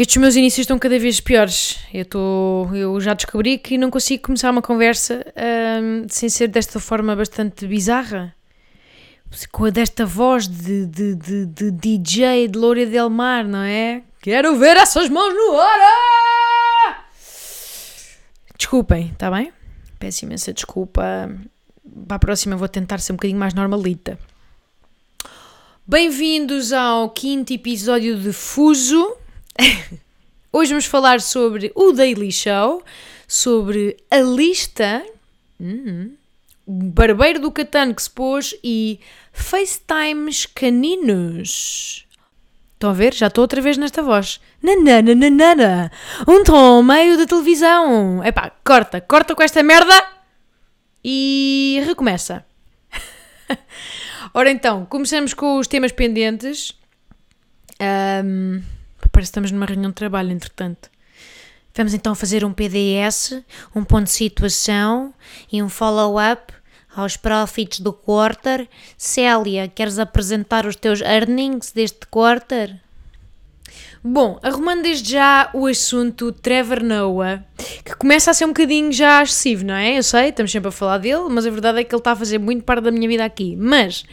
Estes meus inícios estão cada vez piores. Eu, tô, eu já descobri que não consigo começar uma conversa ahm, sem ser desta forma bastante bizarra. Com desta voz de, de, de, de DJ de Loura Del Mar, não é? Quero ver essas mãos no ar! Desculpem, está bem? Peço imensa desculpa. Para a próxima vou tentar ser um bocadinho mais normalita. Bem-vindos ao quinto episódio de Fuso. Hoje vamos falar sobre o Daily Show, sobre a lista, hum, barbeiro do Catano que se pôs e FaceTimes caninos. Estão a ver? Já estou outra vez nesta voz. Nananana. Um tom meio da televisão. Epá, corta, corta com esta merda e recomeça. Ora então, começamos com os temas pendentes. Ahm, parece que estamos numa reunião de trabalho, entretanto. Vamos então fazer um PDS, um ponto de situação e um follow-up aos profits do quarter. Célia, queres apresentar os teus earnings deste quarter? Bom, arrumando desde já o assunto Trevor Noah, que começa a ser um bocadinho já excessivo, não é? Eu sei, estamos sempre a falar dele, mas a verdade é que ele está a fazer muito parte da minha vida aqui. Mas,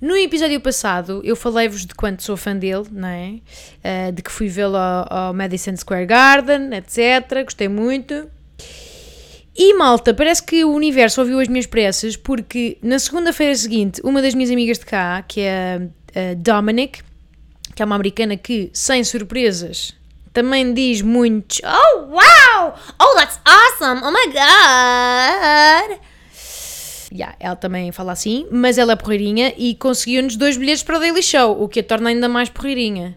no episódio passado, eu falei-vos de quanto sou fã dele, não é? Ah, de que fui vê-lo ao, ao Madison Square Garden, etc. Gostei muito. E malta, parece que o universo ouviu as minhas preces, porque na segunda-feira seguinte, uma das minhas amigas de cá, que é a Dominic, que é uma americana que, sem surpresas, também diz muitos Oh, wow! Oh, that's awesome! Oh my god! Yeah, ela também fala assim, mas ela é porreirinha e conseguiu-nos dois bilhetes para o Daily Show, o que a torna ainda mais porreirinha.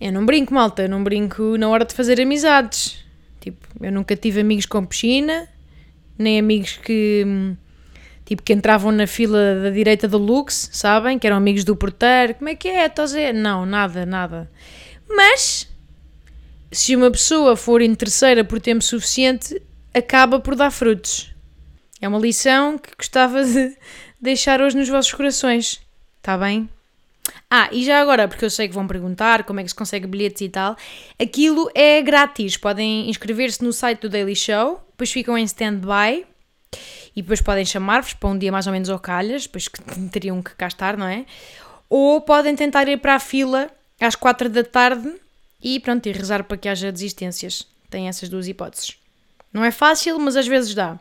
Eu não brinco, malta, eu não brinco na hora de fazer amizades. Tipo, eu nunca tive amigos com piscina, nem amigos que hum, tipo que entravam na fila da direita do Lux, sabem? Que eram amigos do porteiro. Como é que é, Tozé? Não, nada, nada. Mas se uma pessoa for interesseira por tempo suficiente, acaba por dar frutos. É uma lição que gostava de deixar hoje nos vossos corações. Está bem? Ah, e já agora, porque eu sei que vão perguntar como é que se consegue bilhetes e tal, aquilo é grátis. Podem inscrever-se no site do Daily Show, depois ficam em stand-by e depois podem chamar-vos para um dia mais ou menos ao calhas, depois que teriam que cá estar, não é? Ou podem tentar ir para a fila às quatro da tarde e pronto, e rezar para que haja desistências. Tem essas duas hipóteses. Não é fácil, mas às vezes dá.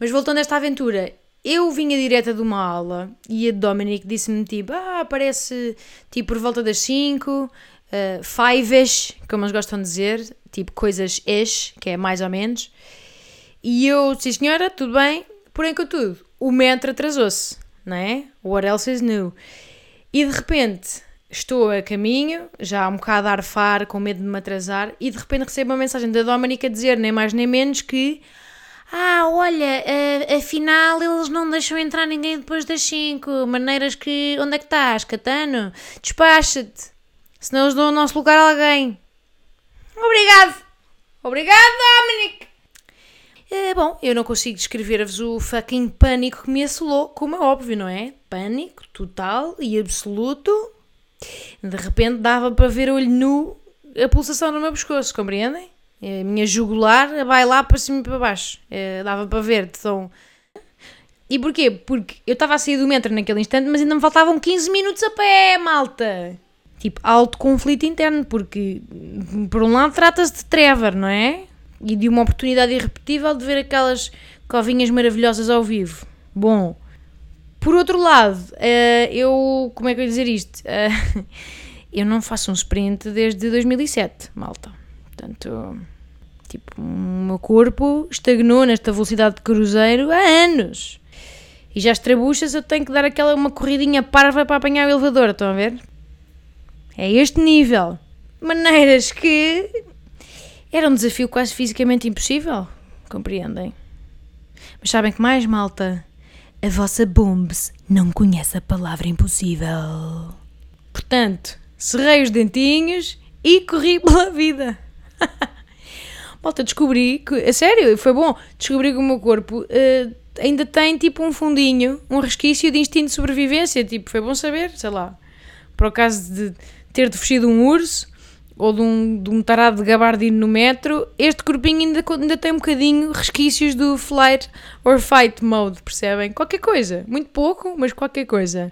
Mas voltando a esta aventura, eu vinha direta de uma aula e a Dominic disse-me tipo, ah, parece tipo por volta das 5, uh, five-ish, como eles gostam de dizer, tipo coisas ish, que é mais ou menos. E eu disse, senhora, tudo bem, porém contudo, o metro atrasou-se, não é? What else is new? E de repente estou a caminho, já um bocado a arfar, com medo de me atrasar, e de repente recebo uma mensagem da Dominic a dizer, nem mais nem menos, que ah, olha, eh, afinal eles não deixam entrar ninguém depois das 5. Maneiras que. Onde é que estás, Catano? Despacha-te. Senão eles dão o nosso lugar a alguém. Obrigado! Obrigado, Dominic! Eh, bom, eu não consigo descrever-vos o fucking pânico que me assolou, como é óbvio, não é? Pânico total e absoluto. De repente dava para ver olho nu a pulsação no meu pescoço, compreendem? A minha jugular vai lá para cima e para baixo. Eh, dava para ver. Então... E porquê? Porque eu estava a sair do metro naquele instante, mas ainda me faltavam 15 minutos a pé, malta. Tipo, alto conflito interno, porque por um lado trata-se de Trevor, não é? E de uma oportunidade irrepetível de ver aquelas covinhas maravilhosas ao vivo. Bom, por outro lado, eh, eu. Como é que eu ia dizer isto? Eh, eu não faço um sprint desde 2007, malta. Portanto, tipo, o meu corpo estagnou nesta velocidade de cruzeiro há anos. E já estrabuchas, eu tenho que dar aquela uma corridinha parva para apanhar o elevador, estão a ver? É este nível. Maneiras que era um desafio quase fisicamente impossível. Compreendem? Mas sabem que mais, malta? A vossa Bombs não conhece a palavra impossível. Portanto, cerrei os dentinhos e corri pela vida. Malta, descobri que, a sério, foi bom. Descobri que o meu corpo uh, ainda tem tipo um fundinho, um resquício de instinto de sobrevivência. Tipo, foi bom saber, sei lá, por acaso de ter defegido um urso ou de um, de um tarado de gabardino no metro, este corpinho ainda, ainda tem um bocadinho resquícios do flight or fight mode, percebem? Qualquer coisa, muito pouco, mas qualquer coisa.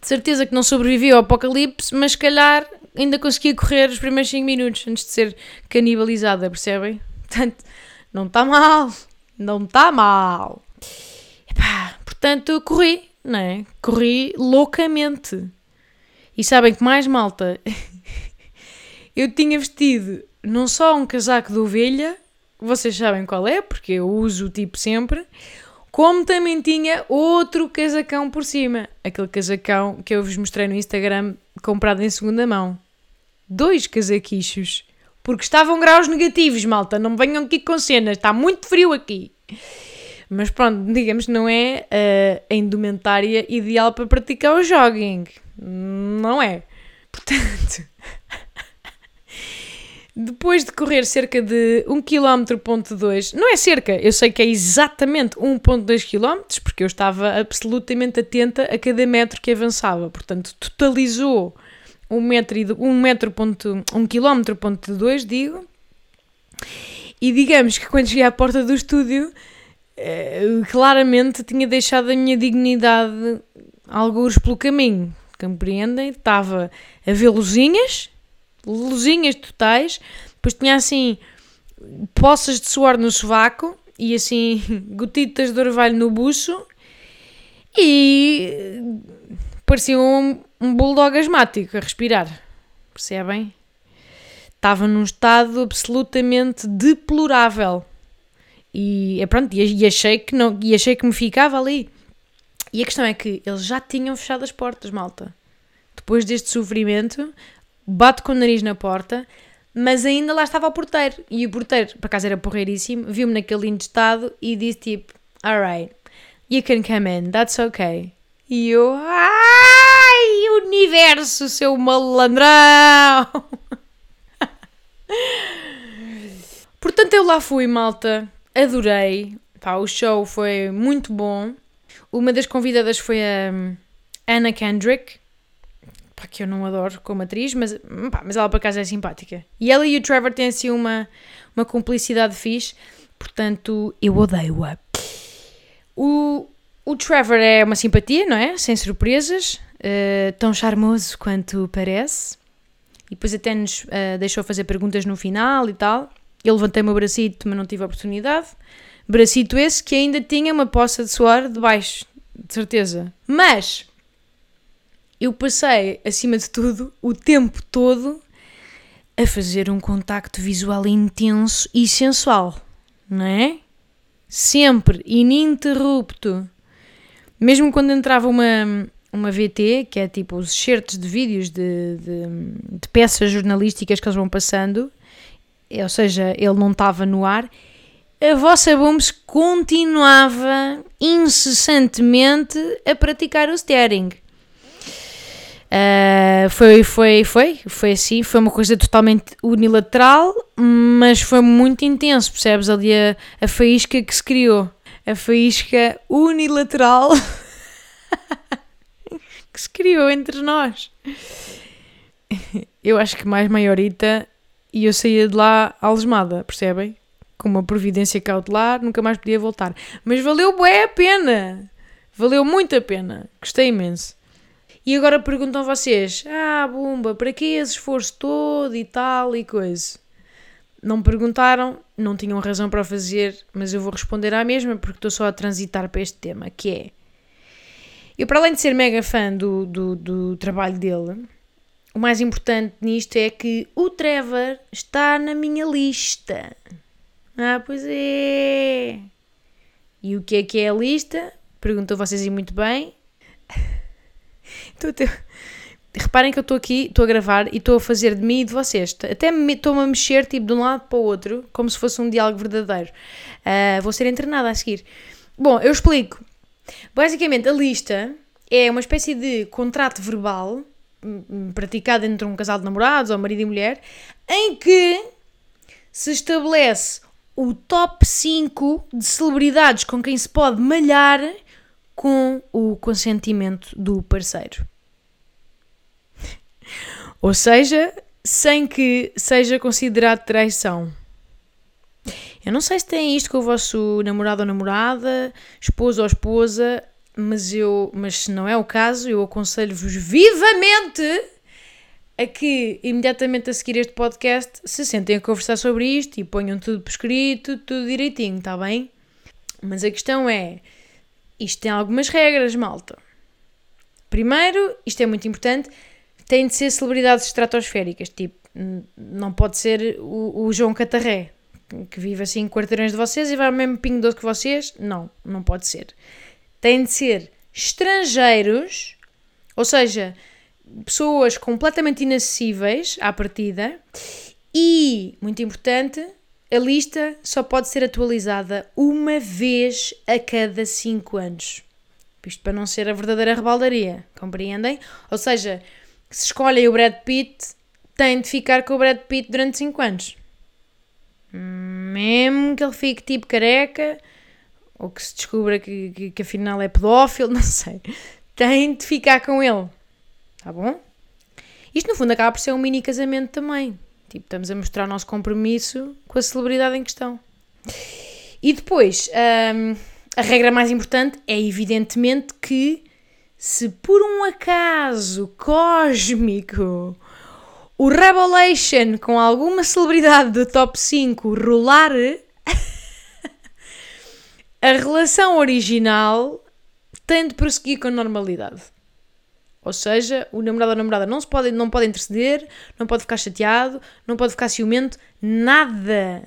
De certeza que não sobrevivi ao apocalipse, mas se calhar ainda conseguia correr os primeiros 5 minutos antes de ser canibalizada, percebem? Portanto, não está mal, não está mal. Epá, portanto, corri, não é? Corri loucamente. E sabem que mais malta? eu tinha vestido não só um casaco de ovelha, vocês sabem qual é, porque eu uso o tipo sempre, como também tinha outro casacão por cima. Aquele casacão que eu vos mostrei no Instagram, comprado em segunda mão. Dois casaquichos. Porque estavam graus negativos, malta. Não venham aqui com cenas, está muito frio aqui. Mas pronto, digamos que não é uh, a indumentária ideal para praticar o jogging. Não é. Portanto, depois de correr cerca de 1 km, não é cerca, eu sei que é exatamente 1.2 km, porque eu estava absolutamente atenta a cada metro que avançava. Portanto, totalizou 1 metro, e 1 metro ponto, 1 km ponto 2, digo. E digamos que quando cheguei à porta do estúdio eh, claramente tinha deixado a minha dignidade alguns pelo caminho, compreendem? Estava a ver luzinhas, luzinhas totais, depois tinha assim poças de suor no sovaco e assim gotitas de orvalho no buço e parecia um, um bulldog asmático a respirar, percebem? Estava num estado absolutamente deplorável. E é pronto, e achei que não, e achei que me ficava ali. E a questão é que eles já tinham fechado as portas, malta. Depois deste sofrimento, bate com o nariz na porta, mas ainda lá estava o porteiro. E o porteiro, por acaso era porreiríssimo, viu-me naquele lindo estado e disse tipo: Alright, you can come in, that's okay. E eu, ai, universo, seu malandrão! Portanto, eu lá fui, malta adorei. Pá, o show foi muito bom. Uma das convidadas foi a hum, Anna Kendrick, pá, que eu não adoro como atriz, mas, pá, mas ela por acaso é simpática. E ela e o Trevor têm assim uma, uma cumplicidade fixe, portanto eu odeio-a. O, o Trevor é uma simpatia, não é? Sem surpresas, uh, tão charmoso quanto parece. E depois até nos uh, deixou fazer perguntas no final e tal. Eu levantei o meu bracito, mas não tive a oportunidade. Bracito esse que ainda tinha uma poça de suor debaixo, de certeza. Mas eu passei, acima de tudo, o tempo todo a fazer um contacto visual intenso e sensual, não é? Sempre, ininterrupto. Mesmo quando entrava uma, uma VT, que é tipo os excertos de vídeos de, de, de peças jornalísticas que eles vão passando, ou seja, ele não estava no ar, a vossa Booms continuava incessantemente a praticar o steering. Uh, foi, foi, foi, foi assim, foi uma coisa totalmente unilateral, mas foi muito intenso, percebes ali a, a faísca que se criou, a faísca unilateral que se criou entre nós. Eu acho que mais maiorita e eu saía de lá algemada, percebem? Com uma providência cautelar, nunca mais podia voltar. Mas valeu bué a pena! Valeu muito a pena. Gostei imenso. E agora perguntam vocês: Ah, Bumba, para que esse esforço todo e tal e coisa? Não me perguntaram, não tinham razão para fazer, mas eu vou responder à mesma porque estou só a transitar para este tema, que é... Eu, para além de ser mega fã do, do, do trabalho dele, o mais importante nisto é que o Trevor está na minha lista. Ah, pois é. E o que é que é a lista? Perguntou vocês e muito bem. Estou ter reparem que eu estou aqui, estou a gravar e estou a fazer de mim e de vocês. Até estou-me a mexer tipo de um lado para o outro, como se fosse um diálogo verdadeiro. Uh, vou ser internada a seguir. Bom, eu explico. Basicamente, a lista é uma espécie de contrato verbal hum, hum, praticado entre um casal de namorados ou marido e mulher, em que se estabelece o top 5 de celebridades com quem se pode malhar com o consentimento do parceiro. Ou seja, sem que seja considerado traição. Eu não sei se têm isto com o vosso namorado ou namorada, esposo ou esposa, mas eu, mas se não é o caso, eu aconselho-vos vivamente a que imediatamente a seguir este podcast se sentem a conversar sobre isto e ponham tudo por escrito, tudo direitinho, está bem? Mas a questão é, isto tem algumas regras, malta. Primeiro, isto é muito importante, tem de ser celebridades estratosféricas, tipo, não pode ser o, o João Catarré, que vive assim em quarteirões de vocês e vai ao mesmo pingo doce que vocês. Não, não pode ser. Tem de ser estrangeiros, ou seja, pessoas completamente inacessíveis à partida e, muito importante, a lista só pode ser atualizada uma vez a cada 5 anos. Isto para não ser a verdadeira rebaldaria, compreendem? Ou seja, se escolhem o Brad Pitt, tem de ficar com o Brad Pitt durante 5 anos. Mesmo que ele fique tipo careca, ou que se descubra que, que, que afinal é pedófilo, não sei. Tem de ficar com ele. Tá bom? Isto no fundo acaba por ser um mini casamento também. Tipo, estamos a mostrar o nosso compromisso com a celebridade em questão. E depois, hum, a regra mais importante é evidentemente que se por um acaso cósmico o Revelation com alguma celebridade do top 5 rolar, a relação original tem de prosseguir com normalidade. Ou seja, o namorado ou a namorada não, se pode, não pode interceder, não pode ficar chateado, não pode ficar ciumento, nada.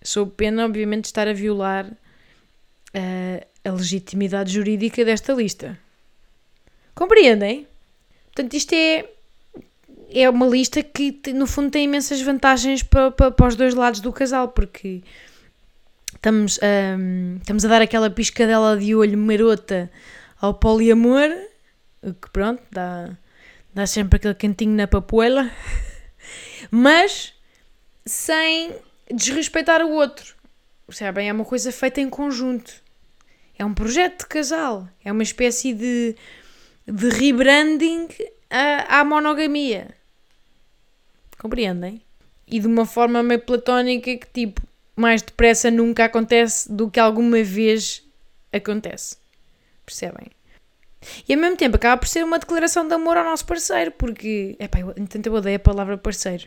Sob pena, obviamente, de estar a violar uh, a legitimidade jurídica desta lista. Compreendem? Portanto, isto é, é uma lista que, no fundo, tem imensas vantagens para, para, para os dois lados do casal, porque estamos, um, estamos a dar aquela piscadela de olho marota ao poliamor que pronto, dá, dá sempre aquele cantinho na papoela, mas sem desrespeitar o outro. Percebem? É uma coisa feita em conjunto. É um projeto de casal. É uma espécie de, de rebranding à, monogamia. Compreendem? E de uma forma meio platónica que, tipo, mais depressa nunca acontece do que alguma vez acontece. Percebem? E ao mesmo tempo acaba por ser uma declaração de amor ao nosso parceiro, porque, epá, eu, entanto eu odeio a palavra parceiro.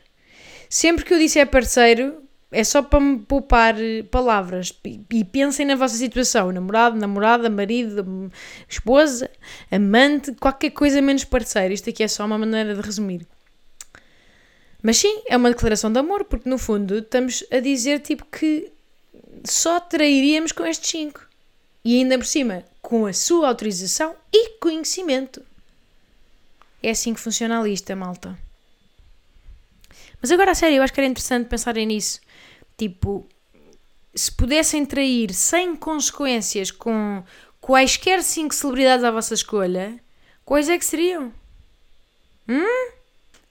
Sempre que eu disser parceiro, é só para me poupar eh, palavras. E, pensem na vossa situação: namorado, namorada, marido, esposa, amante, qualquer coisa menos parceiro. Isto aqui é só uma maneira de resumir. Mas sim, é uma declaração de amor, porque no fundo estamos a dizer tipo que só trairíamos com estes cinco. E ainda por cima, com a sua autorização e conhecimento. É assim que funciona a lista, malta. Mas agora a sério, eu acho que era interessante pensarem nisso. Tipo, se pudessem trair sem consequências com quaisquer cinco celebridades à vossa escolha, quais é que seriam? Hum?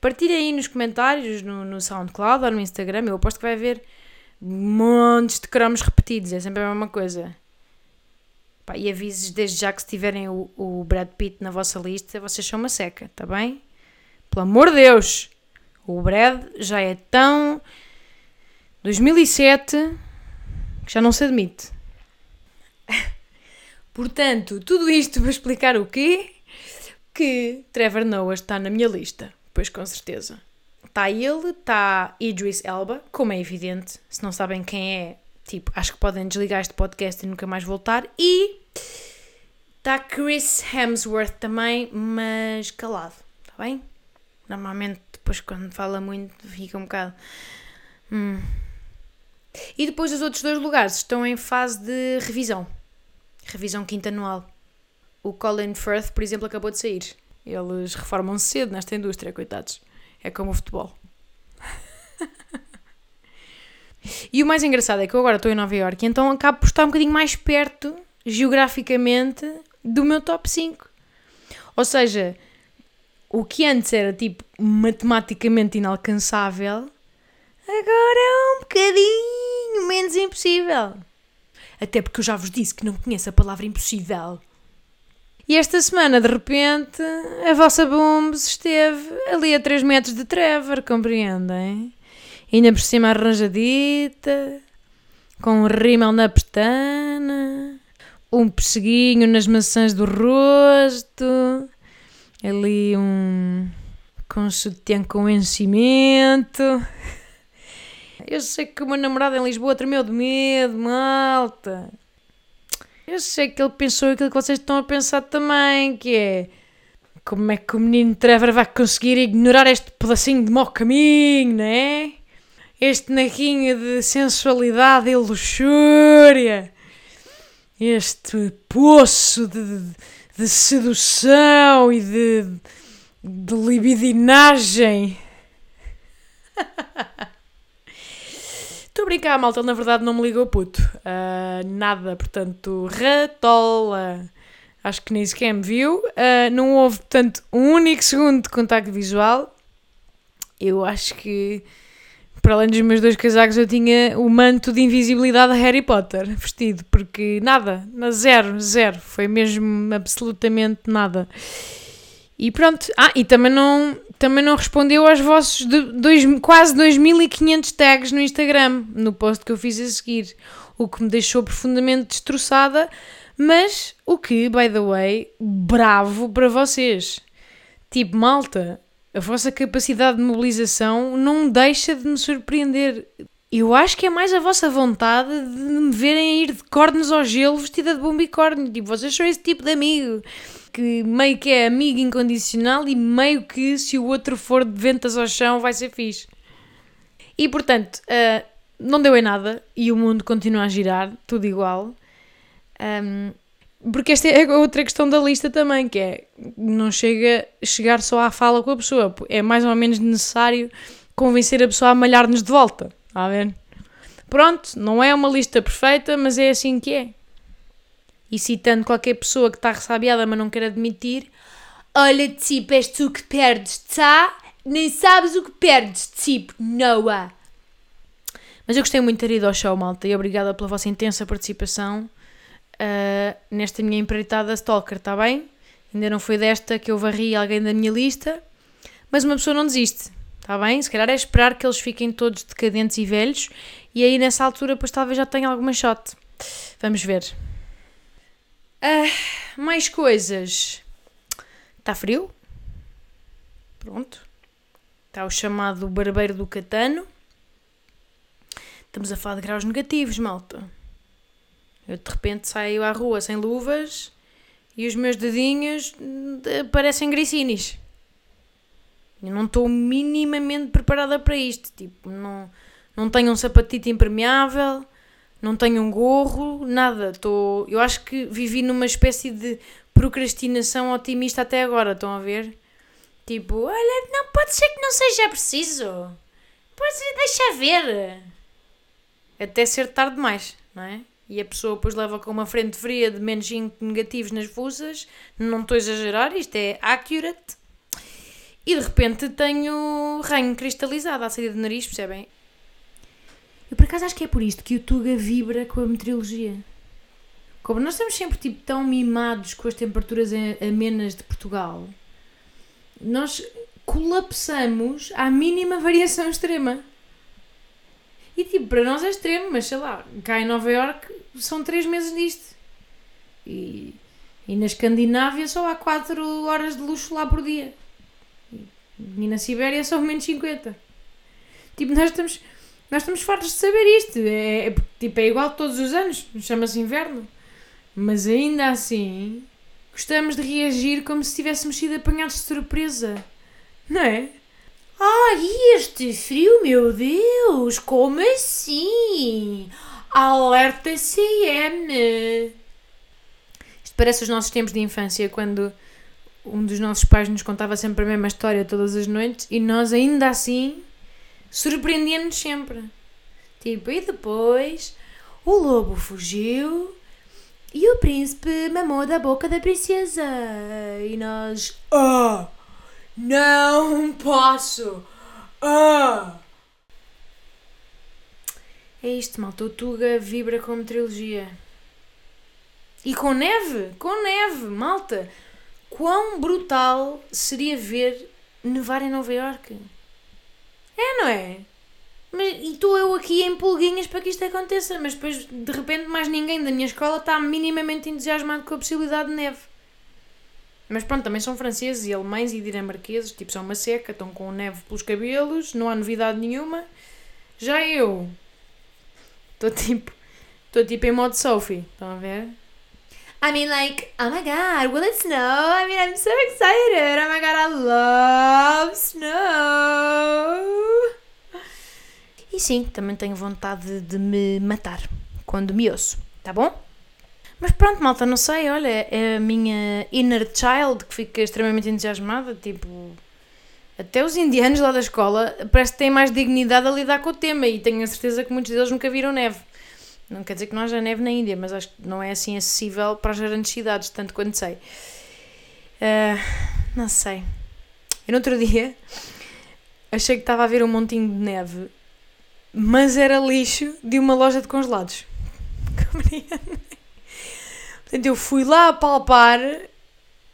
Partilhem aí nos comentários, no, no SoundCloud ou no Instagram. Eu aposto que vai haver montes de cromos repetidos. É sempre a mesma coisa. Pá, e avisos desde já que se tiverem o, o Brad Pitt na vossa lista, vocês são uma seca, tá bem? Pelo amor de Deus! O Brad já é tão. 2007 que já não se admite. Portanto, tudo isto para explicar o quê? Que Trevor Noah está na minha lista. Pois com certeza. Está ele, está Idris Elba, como é evidente. Se não sabem quem é, Tipo, acho que podem desligar este podcast e nunca mais voltar. E está Chris Hemsworth também, mas calado, está bem? Normalmente, depois quando fala muito, fica um bocado. Hum. E depois os outros dois lugares estão em fase de revisão. Revisão quinta anual. O Colin Firth, por exemplo, acabou de sair. Eles reformam-se cedo nesta indústria, coitados. É como o futebol. e o mais engraçado é que eu agora estou em Nova Iorque, então acabo por estar um bocadinho mais perto, geograficamente, do meu top 5. Ou seja, o que antes era tipo matematicamente inalcançável, agora é um bocadinho menos impossível. Até porque eu já vos disse que não conheço a palavra impossível. E esta semana, de repente, a vossa Bombs esteve ali a 3 metros de Trevor, compreendem? Ainda por cima arranjadita, com um rímel na pestana, um pesseguinho nas maçãs do rosto, ali um com sutiã com enchimento. Eu sei que o meu namorado em Lisboa tremeu de medo, malta. Eu sei que ele pensou aquilo que vocês estão a pensar também, que é como é que o menino Trevor vai conseguir ignorar este pedacinho de mau caminho, não é? Este naquinho de sensualidade e luxúria. Este poço de, de sedução e de, de libidinagem. A brincar, malta, ele na verdade não me ligou puto. Uh, nada, portanto, ratola. Acho que nem sequer me viu. Uh, não houve, portanto, um único segundo de contacto visual. Eu acho que, para além dos meus dois casacos, eu tinha o manto de invisibilidade de Harry Potter vestido, porque nada, zero, zero. Foi mesmo absolutamente nada. E pronto. Ah, e também não, também não respondeu aos vossos dois, quase 2500 tags no Instagram, no post que eu fiz a seguir, o que me deixou profundamente destroçada, mas o que, by the way, bravo para vocês. Tipo, malta, a vossa capacidade de mobilização não deixa de me surpreender. Eu acho que é mais a vossa vontade de me verem ir de cornos ao gelo vestida de bombicórnio. Tipo, vocês são esse tipo de amigo que meio que é amigo incondicional e meio que se o outro for de ventas ao chão vai ser fixe. E portanto, uh, não deu em nada e o mundo continua a girar, tudo igual. Um, porque esta é outra questão da lista também, que é não chega chegar só à fala com a pessoa, é mais ou menos necessário convencer a pessoa a malhar-nos de volta, está a ver? Pronto, não é uma lista perfeita, mas é assim que é e citando qualquer pessoa que está ressabiada mas não quer admitir: Olha, tipo, és tu que perdes, tá? Nem sabes o que perdes, tipo, Noah. Mas eu gostei muito de ter ido ao show, malta, e obrigada pela vossa intensa participação uh, nesta minha empreitada Stalker, está bem? Ainda não foi desta que eu varri alguém da minha lista, mas uma pessoa não desiste, está bem? Se calhar é esperar que eles fiquem todos decadentes e velhos, e aí nessa altura, pois talvez já tenha alguma shot. Vamos ver. Uh, mais coisas. Está frio? Pronto. Está o chamado barbeiro do Catano. Estamos a falar de graus negativos, malta. Eu de repente saio à rua sem luvas e os meus dedinhos eh, parecem gricinis. Eu não estou minimamente preparada para isto. Tipo, não, não tenho um sapatito impermeável, não tenho um gorro, nada. Tô, eu acho que vivi numa espécie de procrastinação otimista até agora, estão a ver? Tipo, olha, não pode ser que não seja preciso. Pode ser, deixa ver. Até ser tarde demais, não é? E a pessoa depois leva com uma frente fria de menos 5 negativos nas fusas. Não estou a exagerar, isto é accurate. E de repente tenho ranho cristalizado à saída do nariz, percebem? Eu por acaso acho que é por isto que o Tuga vibra com a meteorologia. Como nós estamos sempre tipo, tão mimados com as temperaturas amenas de Portugal, nós colapsamos à mínima variação extrema. E tipo, para nós é extremo, mas sei lá, cá em Nova York são 3 meses disto. E, e na Escandinávia só há 4 horas de luxo lá por dia. E na Sibéria são menos 50. Tipo, nós estamos nós estamos fartos de saber isto. É, é, tipo, é igual todos os anos, chama-se inverno. Mas ainda assim, gostamos de reagir como se tivéssemos sido apanhados de surpresa. Não é? Ah, este frio, meu Deus! Como assim? Alerta CM! Isto parece os nossos tempos de infância, quando um dos nossos pais nos contava sempre a mesma história todas as noites e nós ainda assim surpreendíamos sempre. Tipo, e depois o lobo fugiu e o príncipe mamou da boca da princesa. E nós. Ah! Não posso! Ah! É isto, malta. O Tuga vibra como trilogia. E com neve! Com neve, malta! Quão brutal seria ver nevar em Nova Iorque? É, não é? Mas, e estou eu aqui em pulguinhas para que isto aconteça, mas depois de repente mais ninguém da minha escola está minimamente entusiasmado com a possibilidade de neve. Mas pronto, também são franceses e alemães e dinamarqueses, tipo, são uma seca, estão com neve pelos cabelos, não há novidade nenhuma. Já eu estou tipo, estou tipo em modo Sophie, estão a ver? I mean, like, oh my god, will it snow? I mean, I'm so excited. Oh my god, I love snow. E sim, também tenho vontade de me matar quando me ouço, tá bom? Mas pronto, malta, não sei, olha, é a minha inner child que fica extremamente entusiasmada, tipo. Até os indianos lá da escola parece que têm mais dignidade a lidar com o tema e tenho a certeza que muitos deles nunca viram neve. Não quer dizer que não haja neve na Índia, mas acho que não é assim acessível para as grandes cidades, tanto quanto sei. Uh, não sei. Eu no outro dia achei que estava a ver um montinho de neve mas era lixo de uma loja de congelados. Compreende? Portanto, eu fui lá a palpar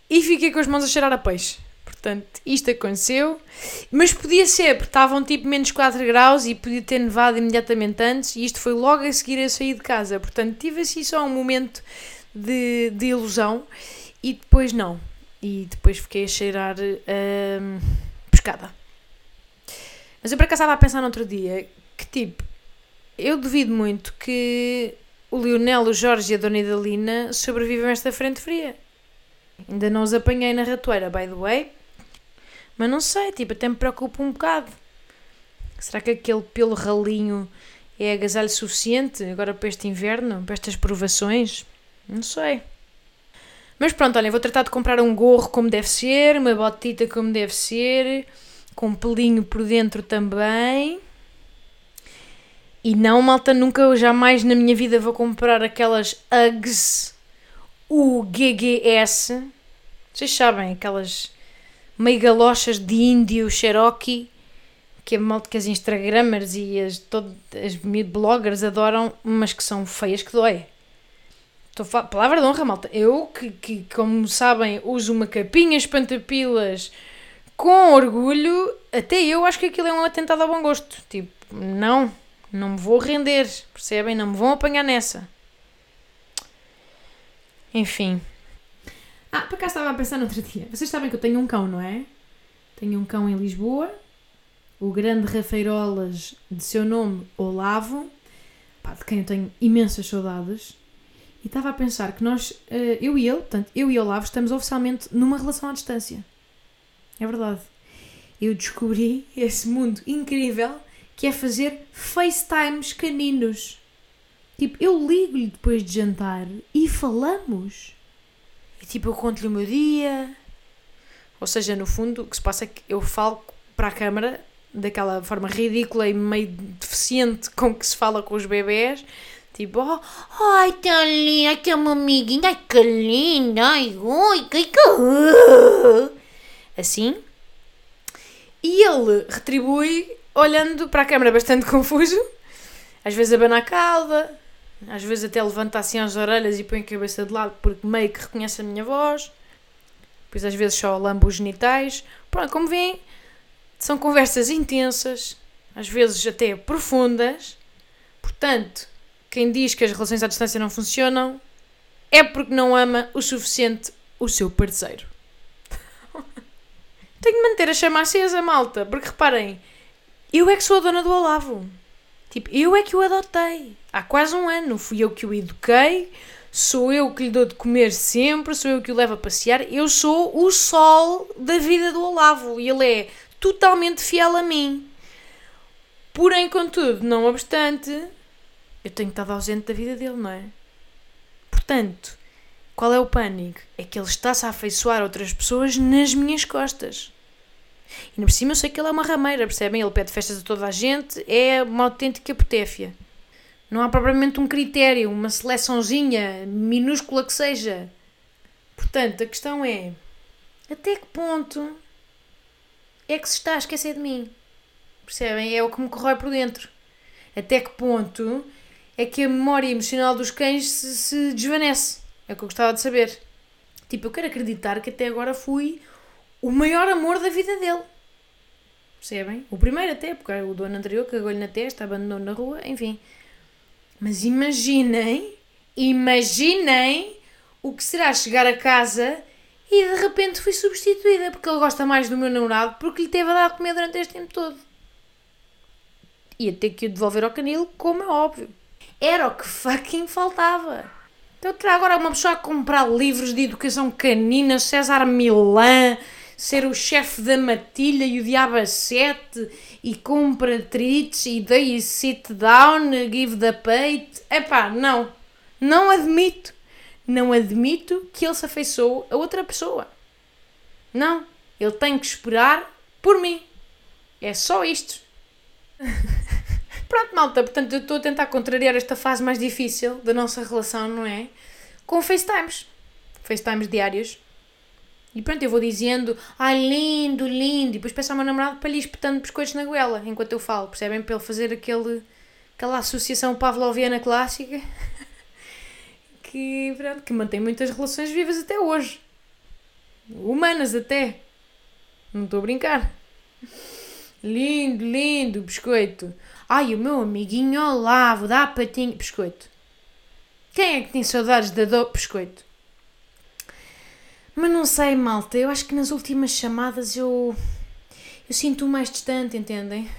e fiquei com as mãos a cheirar a peixe. Portanto, isto aconteceu. Mas podia ser, porque estavam tipo menos 4 graus e podia ter nevado imediatamente antes. E isto foi logo a seguir a sair de casa. Portanto, tive assim só um momento de, de ilusão. E depois não. E depois fiquei a cheirar hum, pescada. Mas eu para cá estava a pensar no outro dia que tipo, eu duvido muito que o Lionel, o Jorge e a Dona Idalina sobrevivam a esta frente fria. Ainda não os apanhei na ratoeira, by the way. Mas não sei, tipo, até me preocupa um bocado. Será que aquele pelo ralinho é agasalho suficiente agora para este inverno, para estas provações? Não sei. Mas pronto, olha, vou tratar de comprar um gorro como deve ser, uma botita como deve ser, com um pelinho por dentro também. E não, malta, nunca, jamais na minha vida vou comprar aquelas Uggs UGGS. Vocês sabem, aquelas meio galochas de índio Cherokee que, a malta, que as Instagramers e as, as bloggers adoram, mas que são feias que dói. Estou a palavra de honra, malta. Eu, que, que como sabem, uso uma capinha espantapilas com orgulho, até eu acho que aquilo é um atentado ao bom gosto. Tipo, não, não me vou render, percebem? Não me vão apanhar nessa. Enfim. Ah, para cá estava a pensar no outro dia. Vocês sabem que eu tenho um cão, não é? Tenho um cão em Lisboa, o grande Rafeirolas, de seu nome Olavo, pá, de quem eu tenho imensas saudades. E estava a pensar que nós, eh, eu e ele, portanto, eu e Olavo, estamos oficialmente numa relação à distância. É verdade. Eu descobri esse mundo incrível que é fazer FaceTimes caninos. Tipo, eu ligo-lhe depois de jantar e falamos. Tipo, eu conto-lhe o meu dia. Ou seja, no fundo, o que se passa é que eu falo para a câmara daquela forma ridícula e meio deficiente com que se fala com os bebés. Tipo, oh, ai, tão linda, que é uma amiguinha, ai, que linda, ai, ui, que, que... Assim. E ele retribui olhando para a câmera bastante confuso, às vezes abana a cauda, às vezes até levanta assim as orelhas e põe a cabeça de lado porque meio que reconhece a minha voz, depois às vezes só lambo os genitais. Pronto, como veem, são conversas intensas, às vezes até profundas. Portanto, quem diz que as relações à distância não funcionam é porque não ama o suficiente o seu parceiro. Tenho de manter a chama acesa, malta, porque reparem, eu é que sou a dona do Olavo. Tipo, eu é que o adotei. Há quase um ano. Fui eu que o eduquei. Sou eu que lhe dou de comer sempre. Sou eu que o levo a passear. Eu sou o sol da vida do Olavo. E ele é totalmente fiel a mim. Porém, contudo, não obstante, eu tenho estado ausente da vida dele, não é? Portanto, Qual é o pânico? É que ele está-se a afeiçoar outras pessoas nas minhas costas. E por cima eu sei que ele é uma rameira, percebem? Ele pede festas a toda a gente, é uma autêntica potéfia. Não há propriamente um critério, uma seleçãozinha, minúscula que seja. Portanto, a questão é: até que ponto é que se está a esquecer de mim? Percebem? É o que me corrói por dentro. Até que ponto é que a memória emocional dos cães se, se desvanece? É o que eu gostava de saber. Tipo, eu quero acreditar que até agora fui o maior amor da vida dele. Percebem? O primeiro até, porque o dono anterior cagou-lhe na testa, abandonou na rua, enfim. Mas imaginem, imaginem o que será chegar a casa e de repente fui substituída porque ele gosta mais do meu namorado porque lhe teve a dar comer durante este tempo todo. Ia ter que o devolver ao canil, como é óbvio. Era o que fucking faltava. Então terá agora uma pessoa a comprar livros de educação canina, César Milan, ser o chefe da matilha e o diabo a sete e compra treats e daí sit down, give the pate. Epá, não. Não admito. Não admito que ele se afeiçoou a outra pessoa. Não. Ele tem que esperar por mim. É só isto. Pronto, malta. Portanto, eu estou a tentar contrariar esta fase mais difícil da nossa relação, não é? Com FaceTimes. FaceTimes diários e pronto, eu vou dizendo, ai lindo, lindo, e depois peço ao meu namorado para lhe espetando biscoitos na goela enquanto eu falo, percebem? Para ele fazer aquele, aquela associação pavloviana clássica que, pronto, que mantém muitas relações vivas até hoje. Humanas até. Não estou a brincar. Lindo, lindo, biscoito. Ai, o meu amiguinho Olavo, dá patinho. Biscoito. Quem é que tem saudades da do biscoito? Mas não sei, malta, eu acho que nas últimas chamadas eu. eu sinto mais distante, entendem?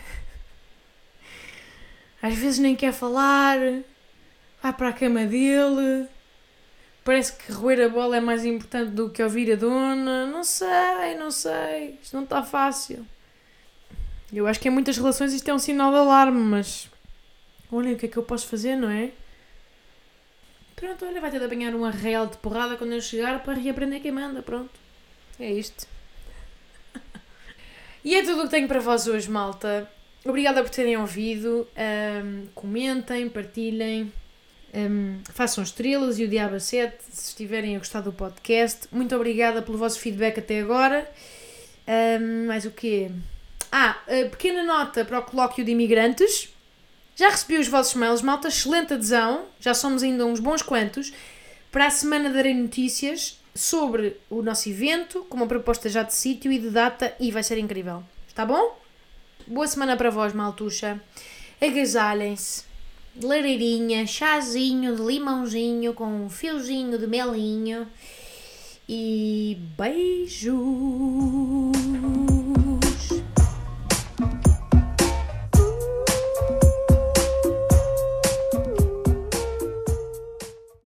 Às vezes nem quer falar, vai para a cama dele, parece que roer a bola é mais importante do que ouvir a dona. Não sei, não sei, isto não está fácil. Eu acho que em muitas relações isto é um sinal de alarme, mas. Olhem o que é que eu posso fazer, não é? Pronto, olha, vai ter de apanhar uma real de porrada quando eu chegar para reaprender quem manda, pronto. É isto. e é tudo o que tenho para vós hoje, malta. Obrigada por terem ouvido. Um, comentem, partilhem. Um, façam estrelas e o Diabo 7 se estiverem a gostar do podcast. Muito obrigada pelo vosso feedback até agora. Um, mais o quê? Ah, pequena nota para o colóquio de imigrantes. Já recebi os vossos mails, malta, excelente adesão, já somos ainda uns bons quantos. Para a semana darei notícias sobre o nosso evento, com uma proposta já de sítio e de data, e vai ser incrível. Está bom? Boa semana para vós, maltuxa. Agasalhem-se. Lareirinha, chazinho de limãozinho com um fiozinho de melinho. E beijo!